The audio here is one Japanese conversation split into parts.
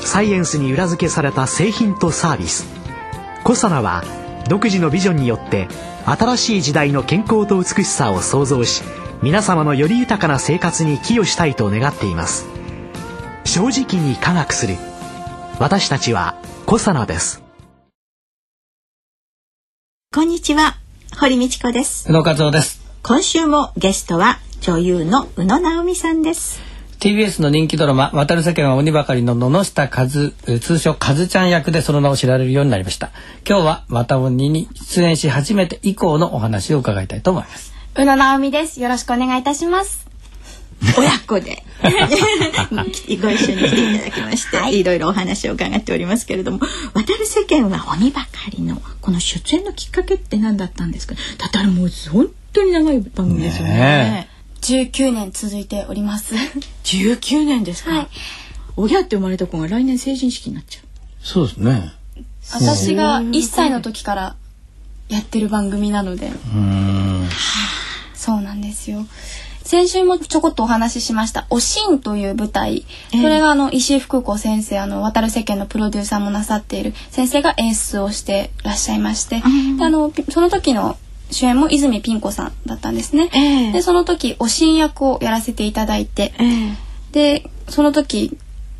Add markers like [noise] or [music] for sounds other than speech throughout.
サイエンスに裏付けされた製品とサービス。コサナは独自のビジョンによって新しい時代の健康と美しさを創造し皆様のより豊かな生活に寄与したいと願っています。正直に科学する。私たちはコサナです。こんにちは。堀道子です。宇野和夫です。今週もゲストは女優の宇野直美さんです TBS の人気ドラマ「渡る世間は鬼ばかり」の野々下和通称和ちゃん役でその名を知られるようになりました。今日は渡鬼に出演し初めて以降のお話を伺いたいと思います。宇野直美です。よろしくお願いいたします。親子で。[laughs] ご一緒に来ていただきまして、はい、いろいろお話を伺っておりますけれども「渡る世間は鬼ばかり」のこの出演のきっかけって何だったんですか？だったらもう本当に長い番組ですよね。ね19年続いております。19年ですか、はい、親って生まれた子が来年成人式になっちゃう。そうですね。私が1歳の時からやってる番組なので。うん。そうなんですよ。先週もちょこっとお話ししました「おしん」という舞台、それがあの石井福子先生あの渡る世間のプロデューサーもなさっている先生が演出をしてらっしゃいまして、あのその時の主演も泉ピン子さんだったんですね。えー、でその時おしん役をやらせていただいて、えー、でその時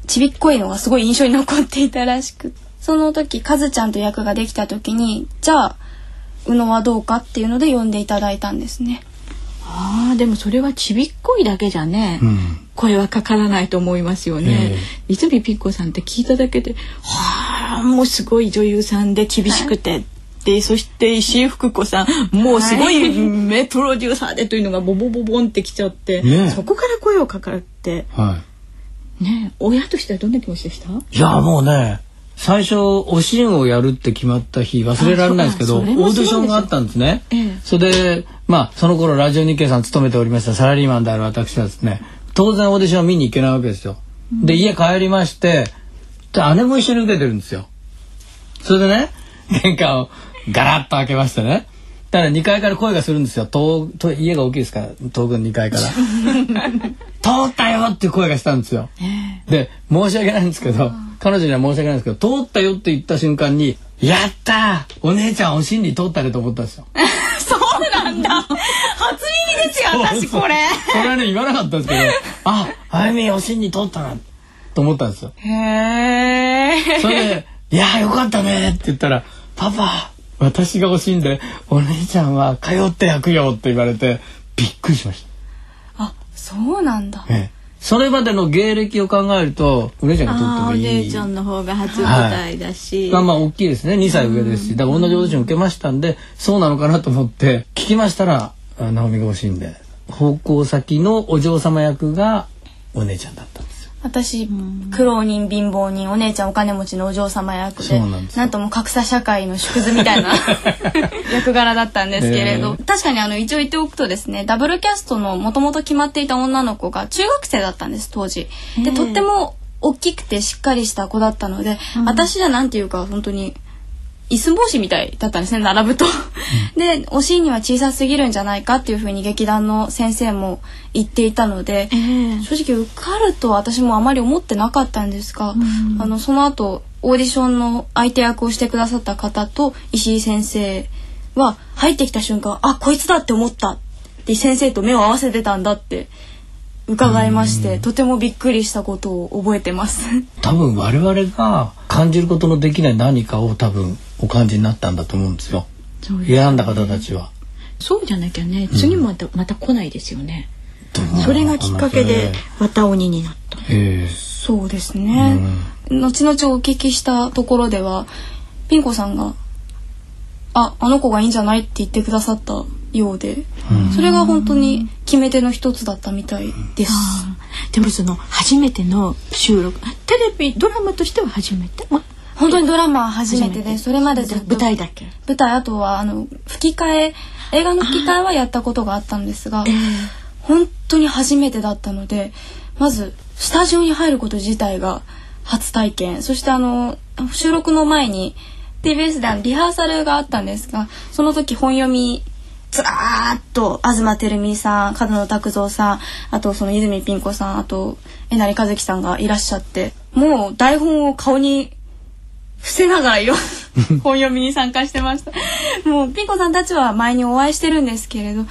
ちびっこいのがすごい印象に残っていたらしく。その時カズちゃんと役ができた時にじゃあ宇野はどうかっていうので呼んでいただいたんですね。ああでもそれはちびっこいだけじゃね、うん、声はかからないと思いますよね。泉ピン子さんって聞いただけではあもうすごい女優さんで厳しくてでそして石井福子さんもうすごい名プロデューサーでというのがボボボボンってきちゃって、ね、そこから声をかかって、はい、ね親としてはどんな気持ちでした？いやもうね最初おしんをやるって決まった日忘れられないですけどオーディションがあったんですね。ええ、それでまあその頃ラジオ日経さん勤めておりましたサラリーマンである私はですね。当然オーディション見に行けないわけですよ。で家帰りまして姉も一緒に受けてるんですよ。それでね玄関をガラッと開けましてねだから2階から声がするんですよ遠と家が大きいですから遠くの2階から「[laughs] 通ったよ!」っていう声がしたんですよ。で申し訳ないんですけど彼女には申し訳ないんですけど「通ったよ」って言った瞬間に「やったお姉ちゃんお心理通ったね」と思ったんですよ。[laughs] そうなんだ初耳ですよ私これ。それはね言わなかったんですけど「ああゆみお心理通ったな」と思ったんですよ。へえ。それで「いやよかったね」って言ったら「パパ私が欲しいんでお姉ちゃんは通って焼くよって言われてびっくりしました。あそうなんだ、ええ、それまでの芸歴を考えるとお姉ちゃんがとってもいい。お姉ちゃんの方が初舞台だし、はい、まあまあ大きいですね。2歳上ですし。だから同じオーディション受けましたんでそうなのかなと思って聞きましたら直美が欲しいんで奉公先のお嬢様役がお姉ちゃんだった私苦労人貧乏人お姉ちゃんお金持ちのお嬢様役でなんとも格差社会の縮図みたいな [laughs] 役柄だったんですけれど、えー、確かにあの一応言っておくとですねダブルキャストのもともと決まっていた女の子が中学生だったんです当時。でとっても大きくてしっかりした子だったので、うん、私じゃなんていうか本当に椅子帽子みたいだったんですね並ぶと。でおしんには小さすぎるんじゃないかっていうふうに劇団の先生も言っていたので、えー、正直受かると私もあまり思ってなかったんですが、うん、あのその後オーディションの相手役をしてくださった方と石井先生は入ってきた瞬間あこいつだって思った。って先生と目を合わせてたんだって伺いましてとてもびっくりしたことを覚えてます。多分我々が感じることのできない何かを多分お感じになったんだと思うんですよ。選んだ方たちは。そうじゃなきゃね次もまた,、また来ないですよね、それがきっかけでまた鬼になった、そうですね、後々お聞きしたところではピン子さんが「ああの子がいいんじゃない?」って言ってくださったようで、それが本当に決め手の一つだったみたいです。でもその初めての収録テレビドラマとしては初めて？本当にドラマは初めてでそれまでずっと。舞台だけ？舞台あとはあの吹き替え映画の吹き替えはやったことがあったんですが、えー、本当に初めてだったのでまずスタジオに入ること自体が初体験。そしてあの収録の前に TBS でリハーサルがあったんですがその時本読みずらーっと東照美さん角野卓造さんあとその泉ピン子さんあとえなりかずきさんがいらっしゃってもう台本を顔に伏せながらよ [laughs] 本読みに参加してました。もうピン子さんたちは前にお会いしてるんですけれど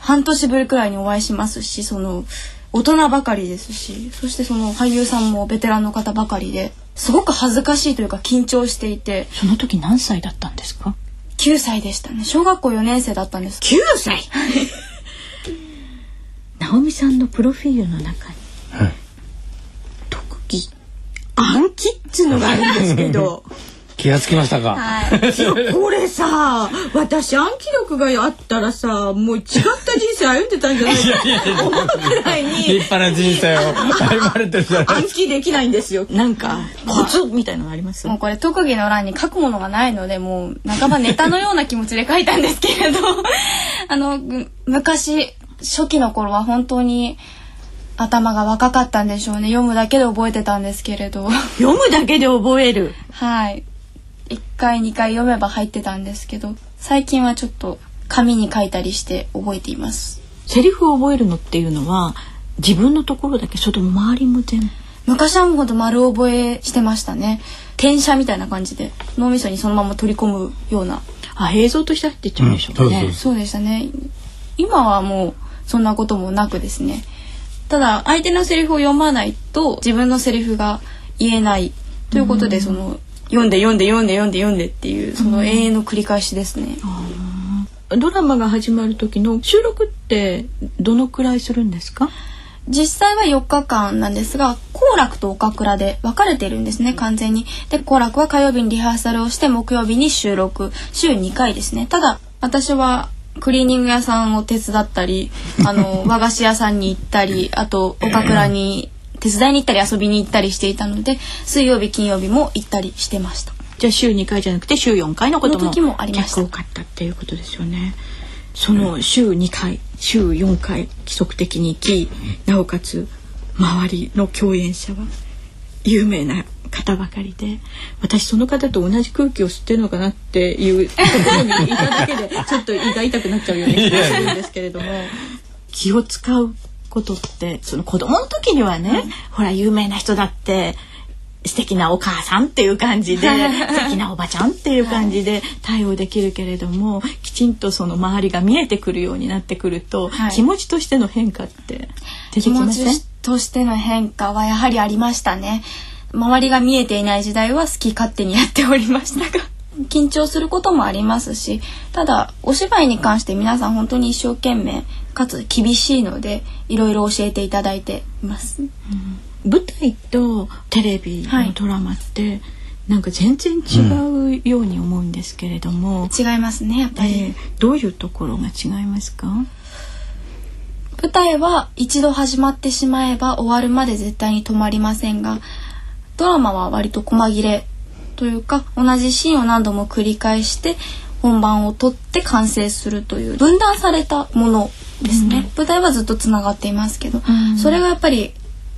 半年ぶりくらいにお会いしますしその大人ばかりですしそしてその俳優さんもベテランの方ばかりですごく恥ずかしいというか緊張していて。その時何歳だったんですか？9歳でしたね。小学校4年生だったんです。9歳？[laughs] 直美さんのプロフィールの中に、はい、特技暗記っつうのがあるんですけど [laughs] 気がつきましたか？はい、これさ、私暗記力があったらさ、もう違った人生歩んでたんじゃないか思うくらいに。立派な人生を歩まれてるじゃない暗記できないんです？よ。なんかコツみたいなのあります。もうこれ特技の欄に書くものがないので、もう半ばネタのような気持ちで書いたんですけれど、[laughs] あの昔初期の頃は本当に。頭が若かったんでしょうね読むだけで覚えてたんですけれど読むだけで覚えるはい1回2回読めば入ってたんですけど最近はちょっと紙に書いたりして覚えています。セリフを覚えるのっていうのは自分のところだけそれとも周りも全部？昔はもうほんと丸覚えしてましたね。転写みたいな感じで脳みそにそのまま取り込むような。あ映像として入ってっちゃうんでしょうね、うん、そうでしたね。今はもうそんなこともなくですね。ただ相手のセリフを読まないと自分のセリフが言えない。ということで、その読んで読んで読んで読んで読んでっていうその永遠の繰り返しですね。ドラマが始まる時の収録ってどのくらいするんですか？実際は4日間なんですが好楽と岡倉で分かれてるんですね完全に。で好楽は火曜日にリハーサルをして木曜日に収録週2回ですね。ただ私はクリーニング屋さんを手伝ったりあの和菓子屋さんに行ったりあと岡倉に手伝いに行ったり遊びに行ったりしていたので水曜日金曜日も行ったりしてました。じゃあ週2回じゃなくて週4回のことも時もありました。多かったっていうことですよね。その週2回週4回規則的に行きなおかつ周りの共演者は有名な方ばかりで私その方と同じ空気を吸ってるのかなっていうところにいただけでちょっと胃が痛くなっちゃうような気がするんですけれども気を使うことってその子供の時にはね、うん、ほら有名な人だって素敵なお母さんっていう感じで [laughs] 素敵なおばちゃんっていう感じで対応できるけれども、はい、きちんとその周りが見えてくるようになってくると、はい、気持ちとしての変化って出てきません？気持ちとしての変化はやはりありましたね。周りが見えていない時代は好き勝手にやっておりましたが緊張することもありますしただお芝居に関して皆さん本当に一生懸命かつ厳しいのでいろいろ教えていただいています、うん、舞台とテレビのドラマって、はい、なんか全然違うように思うんですけれども、うん、違いますねやっぱり、えー、どういうところが違いますか？舞台は一度始まってしまえば終わるまで絶対に止まりませんがドラマは割と細切れというか同じシーンを何度も繰り返して本番を取って完成するという分断されたものですね、うん、舞台はずっとつながっていますけど、うん、それがやっぱり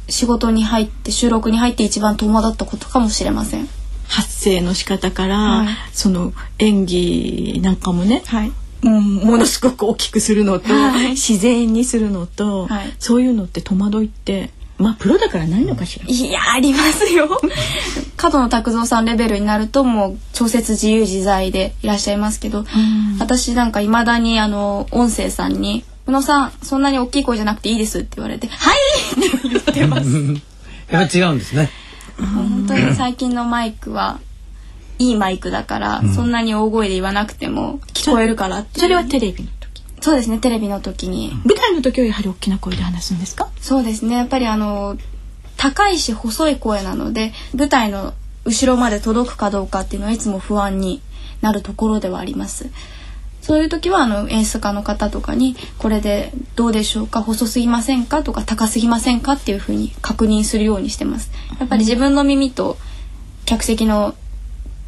仕事に入って収録に入って一番戸惑ったことかもしれません。発声の仕方から、はい、その演技なんかもね、はい、うん、ものすごく大きくするのと、はい、自然にするのと、そういうのって戸惑いってまあプロだからないのかしら。いやありますよ。[laughs] 角野拓三さんレベルになるともう調節自由自在でいらっしゃいますけど、私なんかいまだにあの音声さんに「宇野さんそんなに大きい声じゃなくていいです」って言われて「はい!」って言ってます。や違うんですね。本当に最近のマイクはいいマイクだから、うん、そんなに大声で言わなくても聞こえるからそれはテレビのそうですねテレビの時に舞台の時はやはり大きな声で話すんですか？そうですね。やっぱりあの高いし細い声なので舞台の後ろまで届くかどうかっていうのはいつも不安になるところではあります。そういう時はあの演出家の方とかにこれでどうでしょうか？細すぎませんか？とか高すぎませんか？っていうふうに確認するようにしてます。やっぱり自分の耳と客席の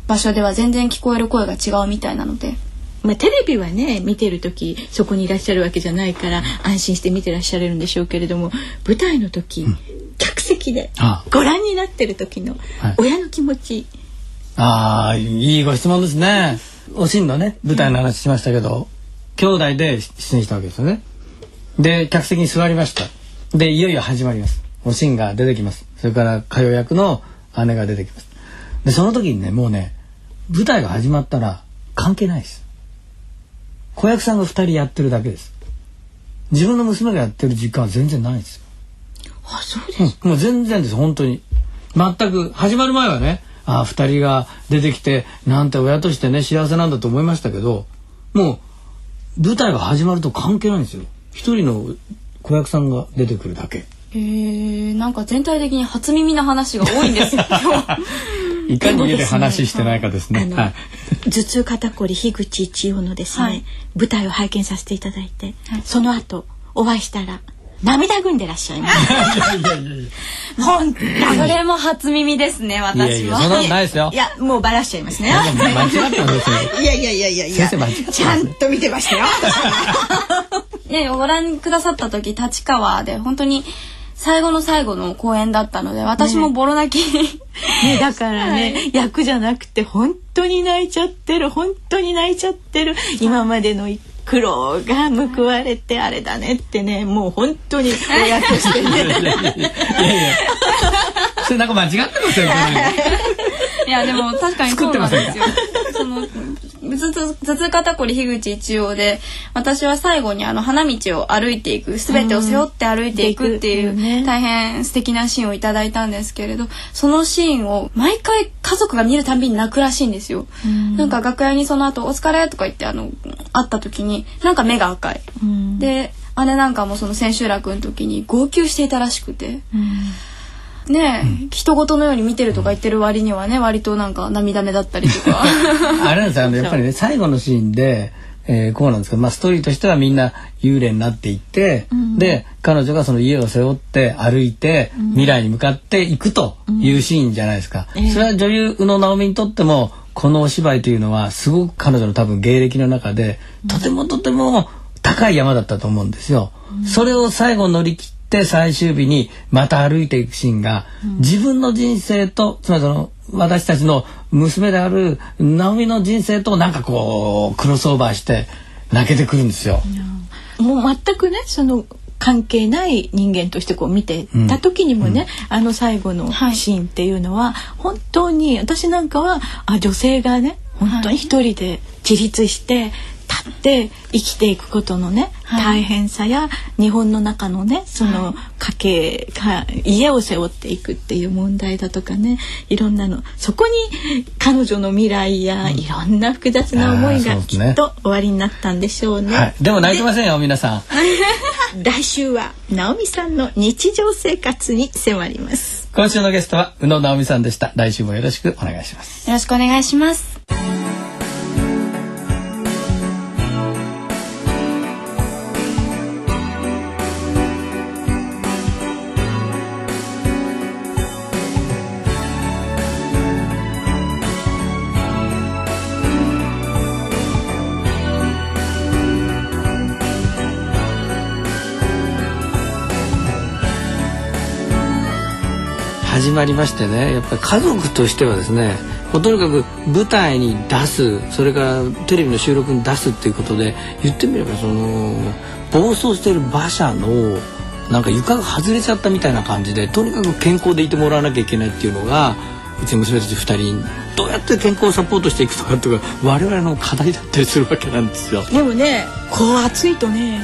場所では全然聞こえる声が違うみたいなので。まあ、テレビはね見てる時そこにいらっしゃるわけじゃないから安心して見てらっしゃれるんでしょうけれども舞台の時、うん、客席でご覧になってる時の親の気持ち。ああいいご質問ですね。おしんのね舞台の話しましたけど、兄弟で出演したわけですよね。で客席に座りました。でいよいよ始まります。おしんが出てきます。それから歌謡役の姉が出てきます。でその時にねもうね舞台が始まったら関係ないです。子役さんが2人やってるだけです。自分の娘がやってる実感は全然ないですあそうです、うん、もう全然です本当に。全く始まる前はねああ2人が出てきてなんて親としてね幸せなんだと思いましたけどもう舞台が始まると関係ないんですよ。一人の子役さんが出てくるだけ。えー、なんか全体的に初耳な話が多いんですよ [laughs] いかに家で話してないかですね。はい、頭痛肩こり樋口一葉のですね、はい、舞台を拝見させていただいて、はい、その後お会いしたら涙ぐんでらっしゃいます。本当それも初耳ですね、私は。いやもうバラしちゃいますね。いやいやいやいやいや。ちゃんと見てましたよ。[laughs] [laughs] ね、ご覧くださった時、立川で本当に最後の最後の公演だったので私もボロ泣き、ね、ね、だからね、はい、役じゃなくて本当に泣いちゃってる本当に泣いちゃってる今までの苦労が報われてあれだねってねもう本当に親としてね。いやいやそれなんか間違ってますよ。[laughs] いやでも確かにそうなんですよ。その頭痛肩こり樋口一葉で私は最後にあの花道を歩いていく全てを背負って歩いていくっていう大変素敵なシーンをいただいたんですけれどそのシーンを毎回家族が見るたびに泣くらしいんですよ。なんか楽屋にその後「お疲れ」とか言ってあの会った時になんか目が赤い。で姉なんかもその千秋楽の時に号泣していたらしくて。ねえ、うん、人事のように見てるとか言ってる割にはね割となんか涙目だったりとか。[laughs] あれなんですよ。あのやっぱりね [laughs] 最後のシーンで、えー、こうなんですけど、まあ、ストーリーとしてはみんな幽霊になっていって、うん、で彼女がその家を背負って歩いて、未来に向かっていくというシーンじゃないですか、それは女優宇野直美にとってもこのお芝居というのはすごく彼女の多分芸歴の中でとてもとても高い山だったと思うんですよ。それを最後乗り切って最終日にまた歩いていくシーンが、自分の人生とつまりその私たちの娘である直美の人生となんかこうクロスオーバーして泣けてくるんですよ。もう全くねその関係ない人間としてこう見てた時にもね、うん、あの最後のシーンっていうのは、本当に私なんかはあ女性がね本当に一人で自立して立って生きていくことのね、大変さや日本の中のねその家計が家を背負っていくっていう問題だとかねいろんなのそこに彼女の未来や、いろんな複雑な思いがきっと終わりになったんでしょうね。はい、でも泣いてませんよ皆さん。[laughs] 来週は直美さんの日常生活に迫ります。今週のゲストは宇野直美さんでした。来週もよろしくお願いします。よろしくお願いします。始まりましてねやっぱり家族としてはですねもうとにかく舞台に出すそれからテレビの収録に出すっていうことで言ってみればその暴走してる馬車のなんか床が外れちゃったみたいな感じでとにかく健康でいてもらわなきゃいけないっていうのがうちの娘たち2人にどうやって健康をサポートしていくとかとか我々の課題だったりするわけなんですよ。でもねこう暑いとね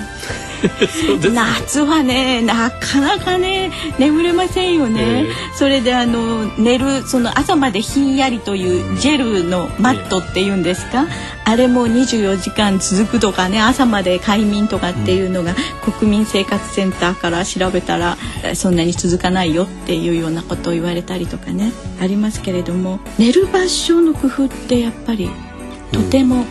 夏はねなかなかね眠れませんよね、えー、それであの寝るその朝までひんやりというジェルのマットっていうんですか、えー、あれも24時間続くとかね朝まで快眠とかっていうのが、うん、国民生活センターから調べたらそんなに続かないよっていうようなことを言われたりとかねありますけれども寝る場所の工夫ってやっぱりとても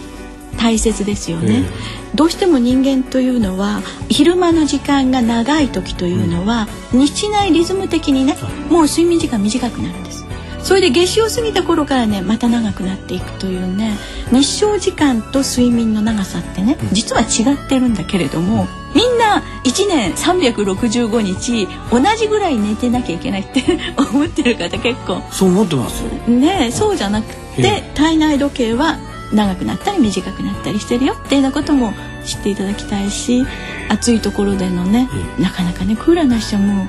大切ですよね。うんどうしても人間というのは昼間の時間が長い時というのは、日内リズム的にねもう睡眠時間短くなるんです。それで夏至を過ぎた頃からねまた長くなっていくというね日照時間と睡眠の長さってね実は違ってるんだけれども、みんな1年365日同じぐらい寝てなきゃいけないって [laughs] 思ってる方結構。そう思ってますねそうじゃなくて体内時計は長くなったり短くなったりしてるよっていうようなことも知っていただきたいし暑いところでのねなかなかねクーラーなしじゃもう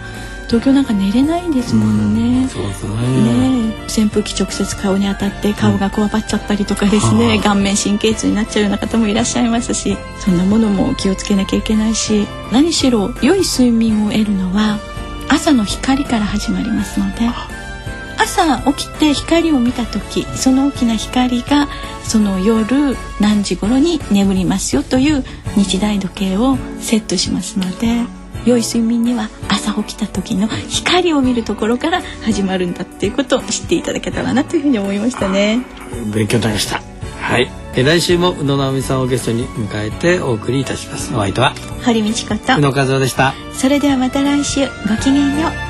東京なんか寝れないんですもんね。そうですね。ね扇風機直接顔に当たって顔がこわばっちゃったりとかですね、うん、顔面神経痛になっちゃうような方もいらっしゃいますしそんなものも気をつけなきゃいけないし何しろ良い睡眠を得るのは朝の光から始まりますので。朝起きて光を見た時その大きな光がその夜何時頃に眠りますよという日大時計をセットしますので良い睡眠には朝起きた時の光を見るところから始まるんだっていうことを知っていただけたらなというふうに思いましたね。勉強になりました。はい。え来週も宇野直美さんをゲストに迎えてお送りいたします。お相手は堀道子と宇野和夫でした。それではまた来週。ごきげんよう